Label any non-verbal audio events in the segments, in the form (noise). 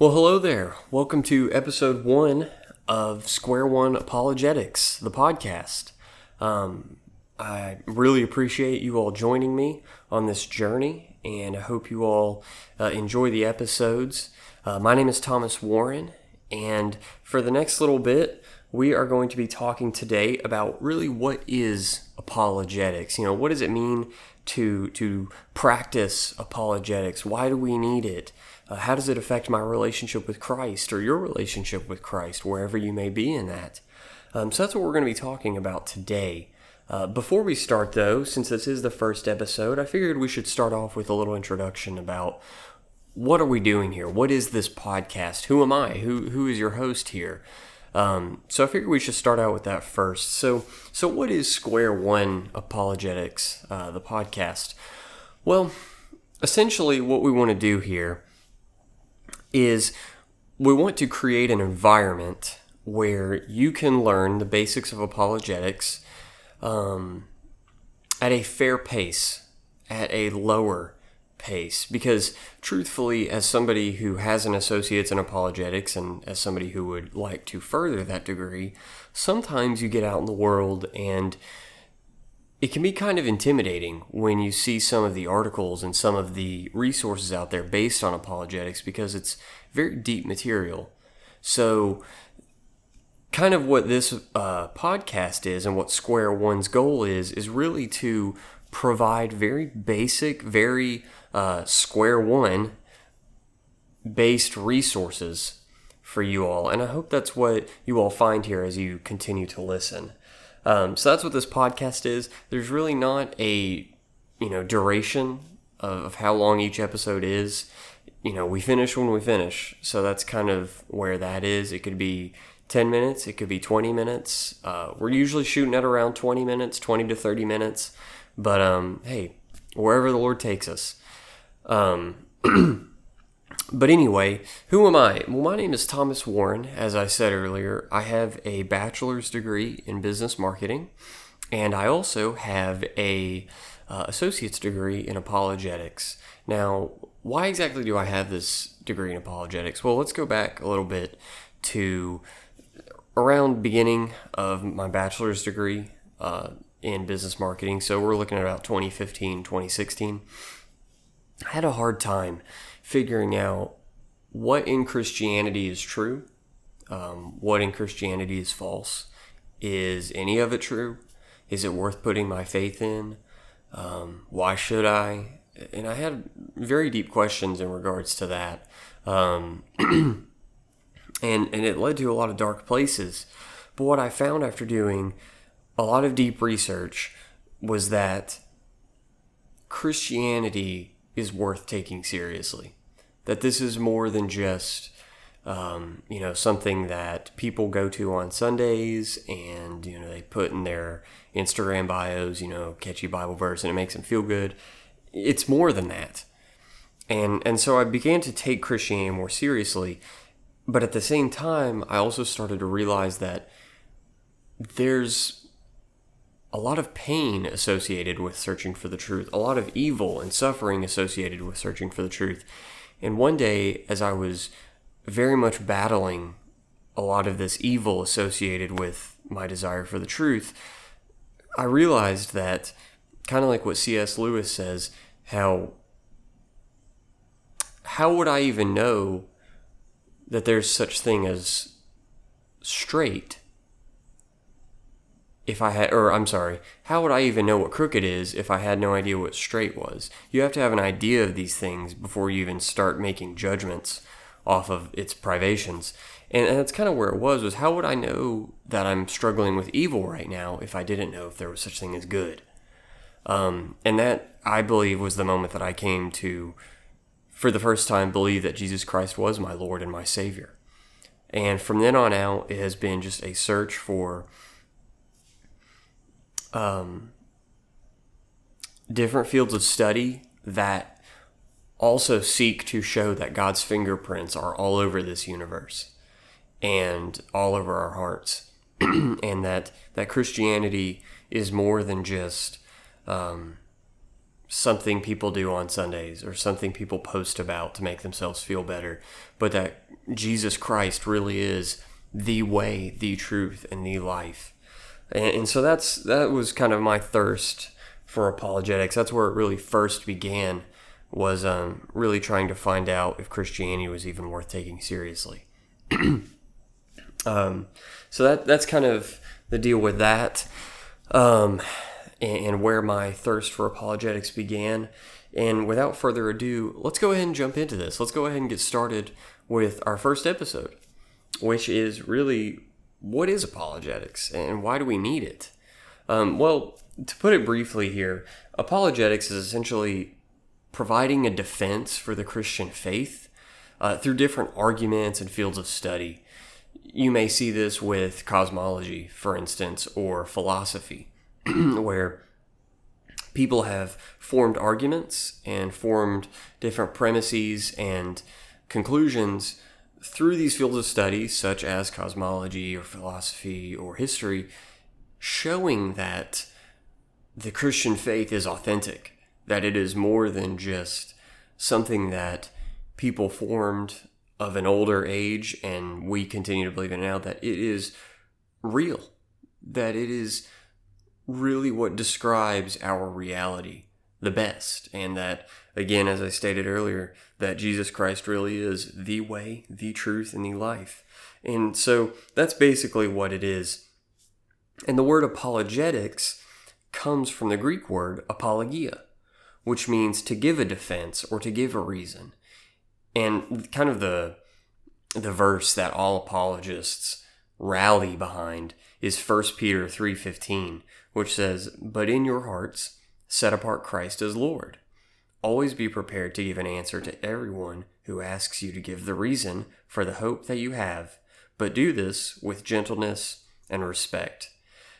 Well, hello there. Welcome to episode one of Square One Apologetics, the podcast. Um, I really appreciate you all joining me on this journey, and I hope you all uh, enjoy the episodes. Uh, my name is Thomas Warren, and for the next little bit, we are going to be talking today about really what is apologetics. You know, what does it mean to to practice apologetics? Why do we need it? Uh, how does it affect my relationship with Christ or your relationship with Christ, wherever you may be in that? Um, so that's what we're going to be talking about today. Uh, before we start, though, since this is the first episode, I figured we should start off with a little introduction about what are we doing here? What is this podcast? Who am I? Who who is your host here? Um, so I figured we should start out with that first. So so what is Square One Apologetics, uh, the podcast? Well, essentially, what we want to do here is we want to create an environment where you can learn the basics of apologetics um, at a fair pace, at a lower pace. Because, truthfully, as somebody who has an associate's in apologetics and as somebody who would like to further that degree, sometimes you get out in the world and it can be kind of intimidating when you see some of the articles and some of the resources out there based on apologetics because it's very deep material. So, kind of what this uh, podcast is and what Square One's goal is, is really to provide very basic, very uh, Square One based resources for you all. And I hope that's what you all find here as you continue to listen. Um, so that's what this podcast is. There's really not a you know duration of, how long each episode is. You know, we finish when we finish, so that's kind of where that is. It could be 10 minutes, it could be 20 minutes. Uh, we're usually shooting at around 20 minutes, 20 to 30 minutes. But um, hey, wherever the Lord takes us. Um, (clears throat) but anyway, who am I? Well, my name is Thomas Warren. As I said earlier, I have a bachelor's degree in business marketing, and I also have a uh, associate's degree in apologetics. Now, why exactly do I have this degree in apologetics? Well, let's go back a little bit to around beginning of my bachelor's degree uh, in business marketing. So we're looking at about 2015, 2016. I had a hard time figuring out what in Christianity is true, um, what in Christianity is false. Is any of it true? Is it worth putting my faith in? Um, why should I? And I had very deep questions in regards to that. Um, (clears throat) and, and it led to a lot of dark places. But what I found after doing a lot of deep research was that Christianity is worth taking seriously that this is more than just um, you know something that people go to on Sundays and you know they put in their Instagram bios you know catchy Bible verse and it makes them feel good. It's more than that, and and so I began to take Christianity more seriously, but at the same time I also started to realize that there's a lot of pain associated with searching for the truth, a lot of evil and suffering associated with searching for the truth. And one day, as I was very much battling a lot of this evil associated with my desire for the truth, I realized that, kind of like what C.S. Lewis says, how how would I even know that there's such thing as straight if I had, or I'm sorry, how would I even know what crooked is if I had no idea what straight was? You have to have an idea of these things before you even start making judgments off of its privations. And, and that's kind of where it was, was how would I know that I'm struggling with evil right now if I didn't know if there was such thing as good? Um, and that, I believe, was the moment that I came to, for the first time, believe that Jesus Christ was my Lord and my Savior. And from then on out, it has been just a search for um, different fields of study that also seek to show that God's fingerprints are all over this universe and all over our hearts, (clears throat) and that that Christianity is more than just um, something people do on Sundays or something people post about to make themselves feel better, but that Jesus Christ really is the way, the truth, and the life. And, and so that's that was kind of my thirst for apologetics. That's where it really first began. Was um, really trying to find out if Christianity was even worth taking seriously. (clears throat) um, so that that's kind of the deal with that, um, and, and where my thirst for apologetics began. And without further ado, let's go ahead and jump into this. Let's go ahead and get started with our first episode, which is really what is apologetics and why do we need it? Um, well, to put it briefly here, apologetics is essentially providing a defense for the Christian faith uh, through different arguments and fields of study. You may see this with cosmology, for instance, or philosophy, (clears throat) where people have formed arguments and formed different premises and conclusions through these fields of study, such as cosmology or philosophy or history, showing that the Christian faith is authentic, that it is more than just something that people formed of an older age and we continue to believe in now, that it is real, that it is really what describes our reality the best, and that again, as I stated earlier, that Jesus Christ really is the way, the truth, and the life. And so that's basically what it is. And the word apologetics comes from the Greek word apologia, which means to give a defense or to give a reason. And kind of the the verse that all apologists rally behind is 1 Peter 3:15, which says, "But in your hearts set apart Christ as Lord." Always be prepared to give an answer to everyone who asks you to give the reason for the hope that you have, but do this with gentleness and respect.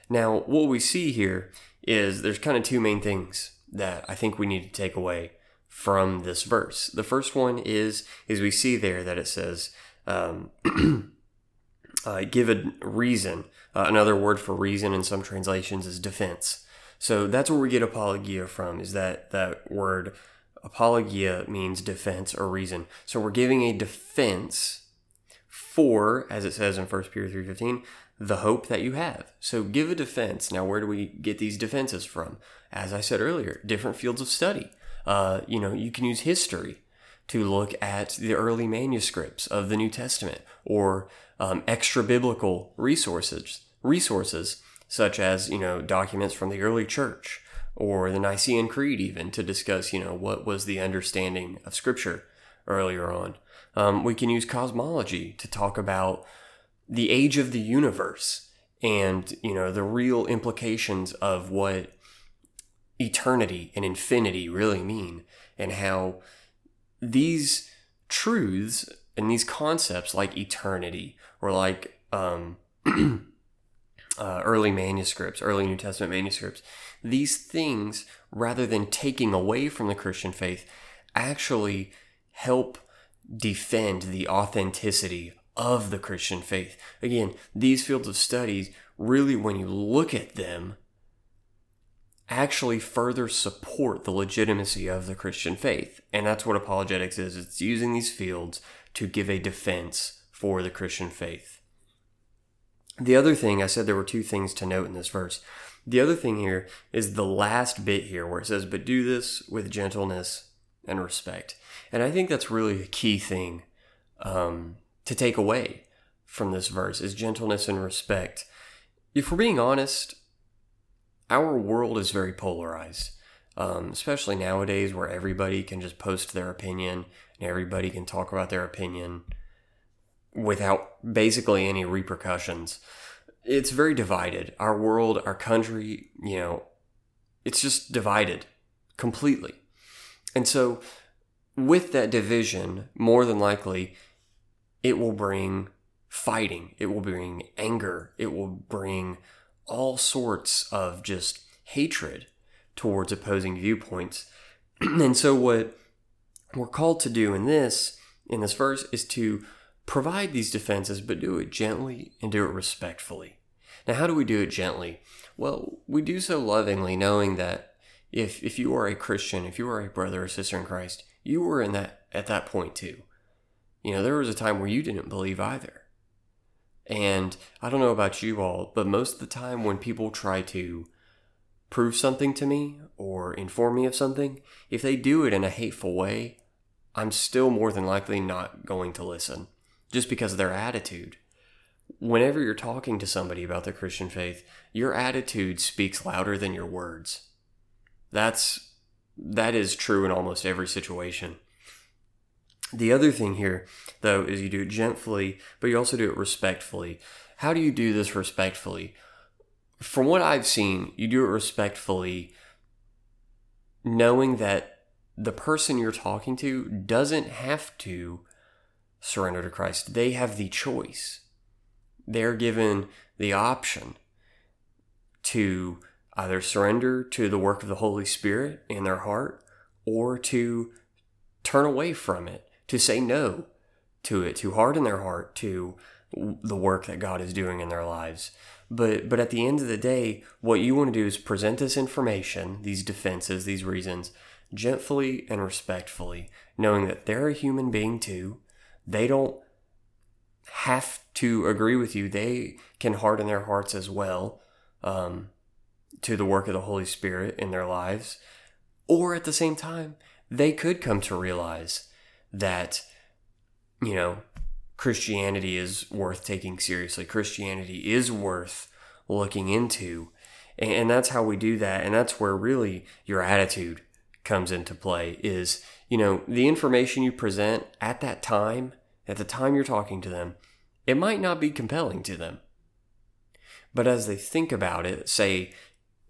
Now, what we see here is there's kind of two main things that I think we need to take away from this verse. The first one is is we see there that it says, um, (clears throat) uh, "Give a reason." Uh, another word for reason in some translations is defense. So that's where we get apologia from. Is that that word apologia means defense or reason. So we're giving a defense for, as it says in 1 Peter 3.15, the hope that you have. So give a defense. Now, where do we get these defenses from? As I said earlier, different fields of study. Uh, you know, you can use history to look at the early manuscripts of the New Testament or um, extra biblical resources, resources such as you know documents from the early church or the Nicene Creed, even to discuss you know what was the understanding of Scripture earlier on. Um, we can use cosmology to talk about the age of the universe and you know the real implications of what eternity and infinity really mean and how these truths and these concepts like eternity or like um, (clears throat) uh, early manuscripts, early New Testament manuscripts, these things, rather than taking away from the Christian faith, actually help defend the authenticity of the Christian faith. Again, these fields of studies, really, when you look at them, actually further support the legitimacy of the Christian faith. And that's what apologetics is it's using these fields to give a defense for the Christian faith. The other thing, I said there were two things to note in this verse. The other thing here is the last bit here where it says, But do this with gentleness and respect. And I think that's really a key thing um, to take away from this verse is gentleness and respect. If we're being honest, our world is very polarized, um, especially nowadays where everybody can just post their opinion and everybody can talk about their opinion without basically any repercussions. It's very divided. Our world, our country, you know, it's just divided completely. And so, with that division, more than likely, it will bring fighting, it will bring anger, it will bring all sorts of just hatred towards opposing viewpoints. (clears throat) and so, what we're called to do in this, in this verse, is to provide these defenses, but do it gently and do it respectfully. Now, how do we do it gently? Well, we do so lovingly, knowing that if if you are a Christian, if you are a brother or sister in Christ, you were in that at that point too. You know, there was a time where you didn't believe either. And I don't know about you all, but most of the time when people try to prove something to me or inform me of something, if they do it in a hateful way, I'm still more than likely not going to listen just because of their attitude. Whenever you're talking to somebody about the Christian faith, your attitude speaks louder than your words. That's that is true in almost every situation. The other thing here, though, is you do it gently, but you also do it respectfully. How do you do this respectfully? From what I've seen, you do it respectfully, knowing that the person you're talking to doesn't have to surrender to Christ. They have the choice. They're given the option to either surrender to the work of the Holy Spirit in their heart or to turn away from it to say no to it, to harden their heart to the work that God is doing in their lives. But but at the end of the day, what you want to do is present this information, these defenses, these reasons, gently and respectfully, knowing that they're a human being too. They don't have to agree with you. They can harden their hearts as well um, to the work of the Holy Spirit in their lives. Or at the same time, they could come to realize that, you know, Christianity is worth taking seriously. Christianity is worth looking into. And that's how we do that. And that's where really your attitude comes into play is, you know, the information you present at that time, at the time you're talking to them, it might not be compelling to them. But as they think about it, say,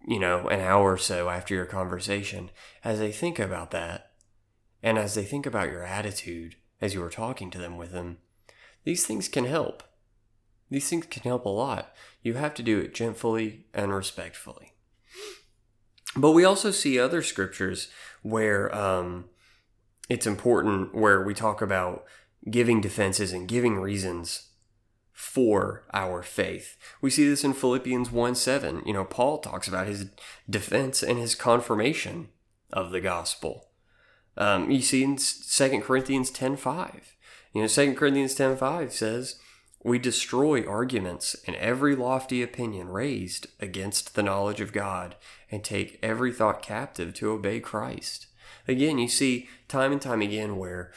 you know, an hour or so after your conversation, as they think about that, and as they think about your attitude as you were talking to them with them, these things can help. These things can help a lot. You have to do it gently and respectfully. But we also see other scriptures where um, it's important, where we talk about giving defenses and giving reasons for our faith. We see this in Philippians 1 7. You know, Paul talks about his defense and his confirmation of the gospel. Um, you see in 2 Corinthians 10.5. You know, 2 Corinthians 10.5 says, We destroy arguments and every lofty opinion raised against the knowledge of God and take every thought captive to obey Christ. Again, you see time and time again where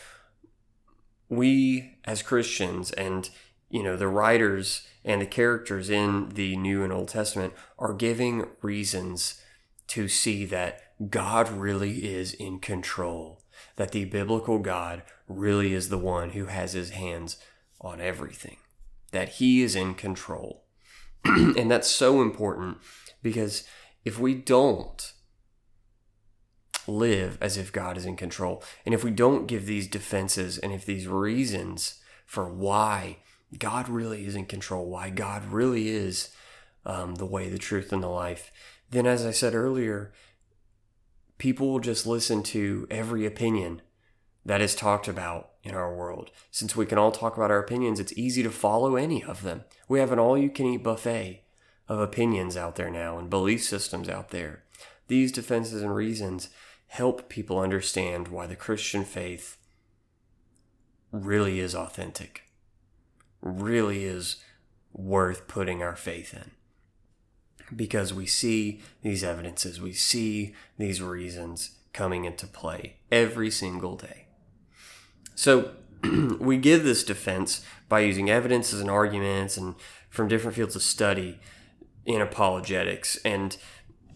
we as Christians and you know the writers and the characters in the New and Old Testament are giving reasons to see that God really is in control, that the biblical God really is the one who has his hands on everything, that he is in control. (clears throat) and that's so important because if we don't live as if God is in control, and if we don't give these defenses and if these reasons for why God really is in control, why God really is um, the way, the truth, and the life, then as I said earlier, people will just listen to every opinion that is talked about in our world. Since we can all talk about our opinions, it's easy to follow any of them. We have an all you can eat buffet of opinions out there now and belief systems out there. These defenses and reasons help people understand why the Christian faith really is authentic, really is worth putting our faith in because we see these evidences, we see these reasons coming into play every single day. So (clears throat) we give this defense by using evidences and arguments and from different fields of study in apologetics. And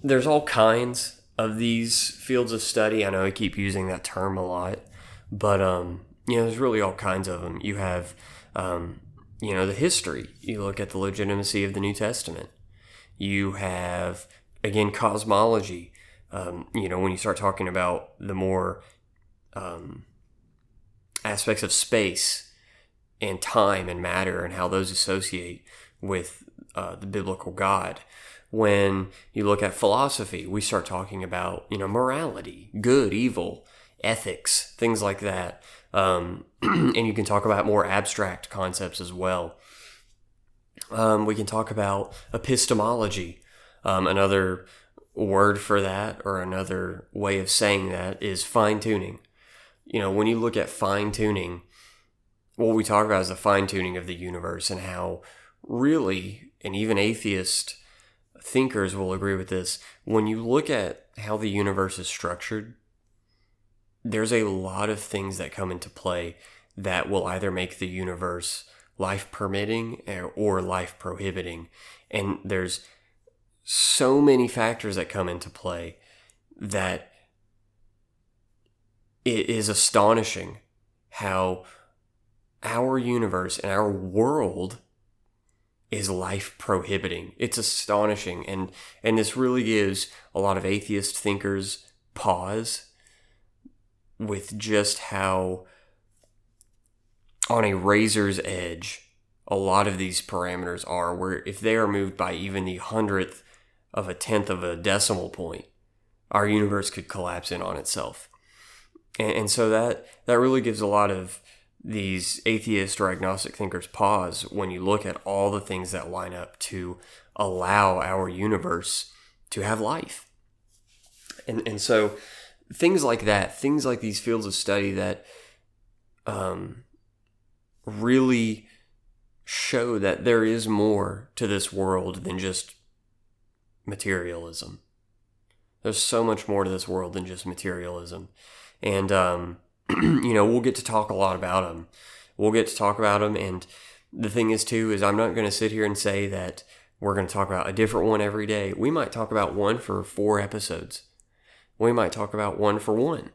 there's all kinds of these fields of study. I know I keep using that term a lot, but um, you know, there's really all kinds of them. You have um, you know, the history. You look at the legitimacy of the New Testament. You have, again, cosmology. Um, you know, when you start talking about the more um, aspects of space and time and matter and how those associate with uh, the biblical God. When you look at philosophy, we start talking about, you know, morality, good, evil, ethics, things like that. Um, (clears throat) and you can talk about more abstract concepts as well. Um, we can talk about epistemology, um, another word for that or another way of saying that is fine tuning. You know, when you look at fine tuning, what we talk about is the fine tuning of the universe and how really, and even atheist thinkers will agree with this, when you look at how the universe is structured, there's a lot of things that come into play that will either make the universe life permitting or life prohibiting. And there's so many factors that come into play that it is astonishing how our universe and our world is life prohibiting. It's astonishing and and this really gives a lot of atheist thinkers pause with just how on a razor's edge a lot of these parameters are where if they are moved by even the hundredth of a tenth of a decimal point our universe could collapse in on itself and, and so that that really gives a lot of these atheist or agnostic thinkers pause when you look at all the things that line up to allow our universe to have life and and so things like that things like these fields of study that um really show that there is more to this world than just materialism. There's so much more to this world than just materialism. And, um, (clears throat) you know, we'll get to talk a lot about them. We'll get to talk about them. And the thing is, too, is I'm not going to sit here and say that we're going to talk about a different one every day. We might talk about one for four episodes. We might talk about one for one.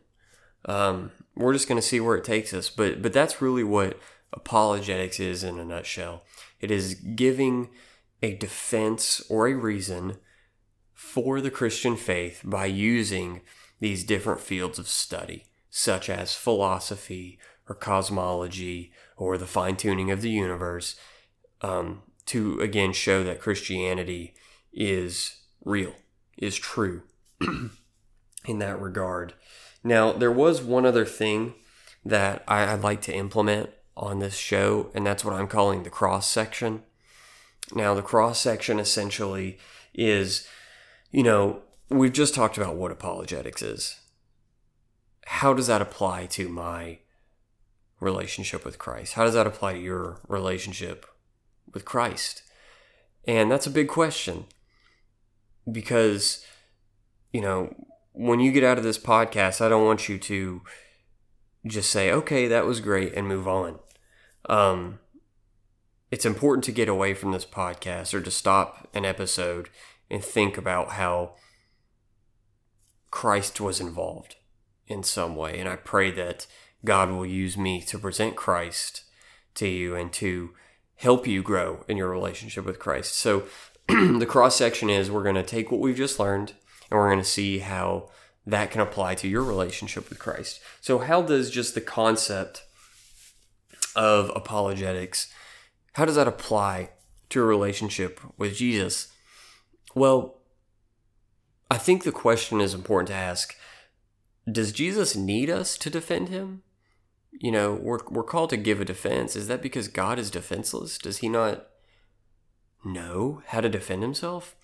Um, we're just going to see where it takes us. But, but that's really what apologetics is in a nutshell. It is giving a defense or a reason for the Christian faith by using these different fields of study, such as philosophy or cosmology or the fine tuning of the universe, um, to again show that Christianity is real, is true (clears throat) in that regard. Now, there was one other thing that I'd like to implement on this show, and that's what I'm calling the cross section. Now, the cross section essentially is, you know, we've just talked about what apologetics is. How does that apply to my relationship with Christ? How does that apply to your relationship with Christ? And that's a big question because, you know, when you get out of this podcast, I don't want you to just say, okay, that was great and move on um, it's important to get away from this podcast or to stop an episode and think about how Christ was involved in some way. And I pray that God will use me to present Christ to you and to help you grow in your relationship with Christ. So (clears throat) the cross section is we're going to take what we've just learned and we're going to see how that can apply to your relationship with Christ. So, how does just the concept of apologetics, how does that apply to a relationship with Jesus? Well, I think the question is important to ask Does Jesus need us to defend him? You know, we're, we're called to give a defense. Is that because God is defenseless? Does he not know how to defend himself?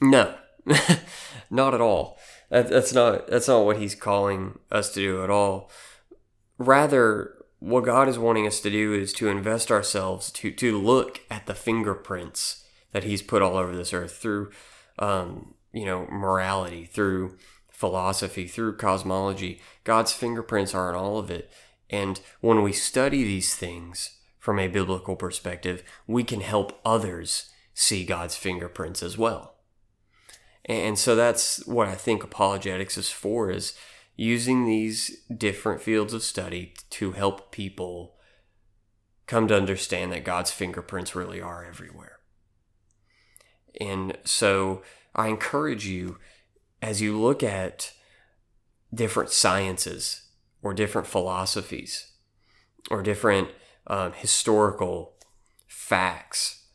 No, (laughs) not at all. That, that's not that's not what he's calling us to do at all. Rather, what God is wanting us to do is to invest ourselves to to look at the fingerprints that He's put all over this earth through, um, you know, morality, through philosophy, through cosmology. God's fingerprints are in all of it, and when we study these things from a biblical perspective, we can help others see God's fingerprints as well. And so that's what I think apologetics is for is using these different fields of study to help people come to understand that God's fingerprints really are everywhere. And so I encourage you as you look at different sciences or different philosophies or different um, historical facts,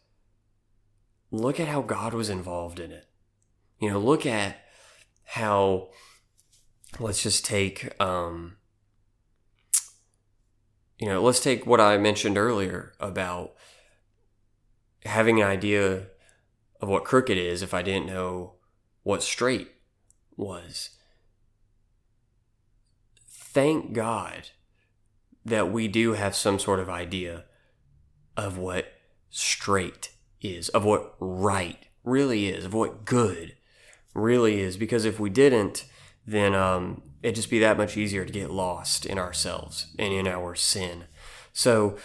look at how God was involved in it. You know, look at how let's just take um, you know let's take what i mentioned earlier about having an idea of what crooked is if i didn't know what straight was. Thank God that we do have some sort of idea of what straight is, of what right really is, of what good really is. Because if we didn't, then um, it'd just be that much easier to get lost in ourselves and in our sin. So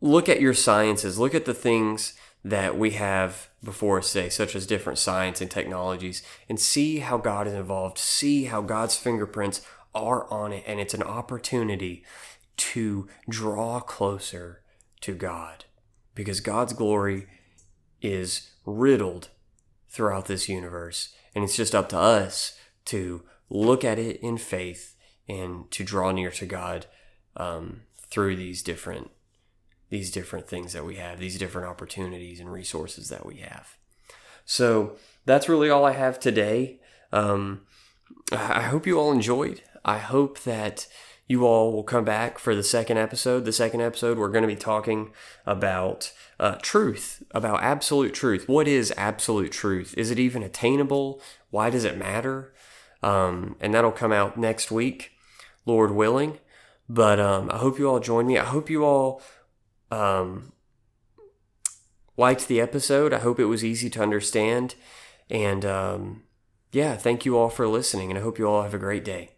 look at your sciences, look at the things that we have before us today, such as different science and technologies, and see how God is involved, see how God's fingerprints are on it, and it's an opportunity to draw closer to God. Because God's glory is riddled throughout this universe, and it's just up to us to look at it in faith and to draw near to God um, through these different these different things that we have, these different opportunities and resources that we have. So that's really all I have today. Um, I hope you all enjoyed. I hope that you all will come back for the second episode. The second episode, we're going to be talking about uh, truth, about absolute truth. What is absolute truth? Is it even attainable? Why does it matter? Um, and that'll come out next week, Lord willing. But um, I hope you all join me. I hope you all um, liked the episode. I hope it was easy to understand. And um, yeah, thank you all for listening, and I hope you all have a great day.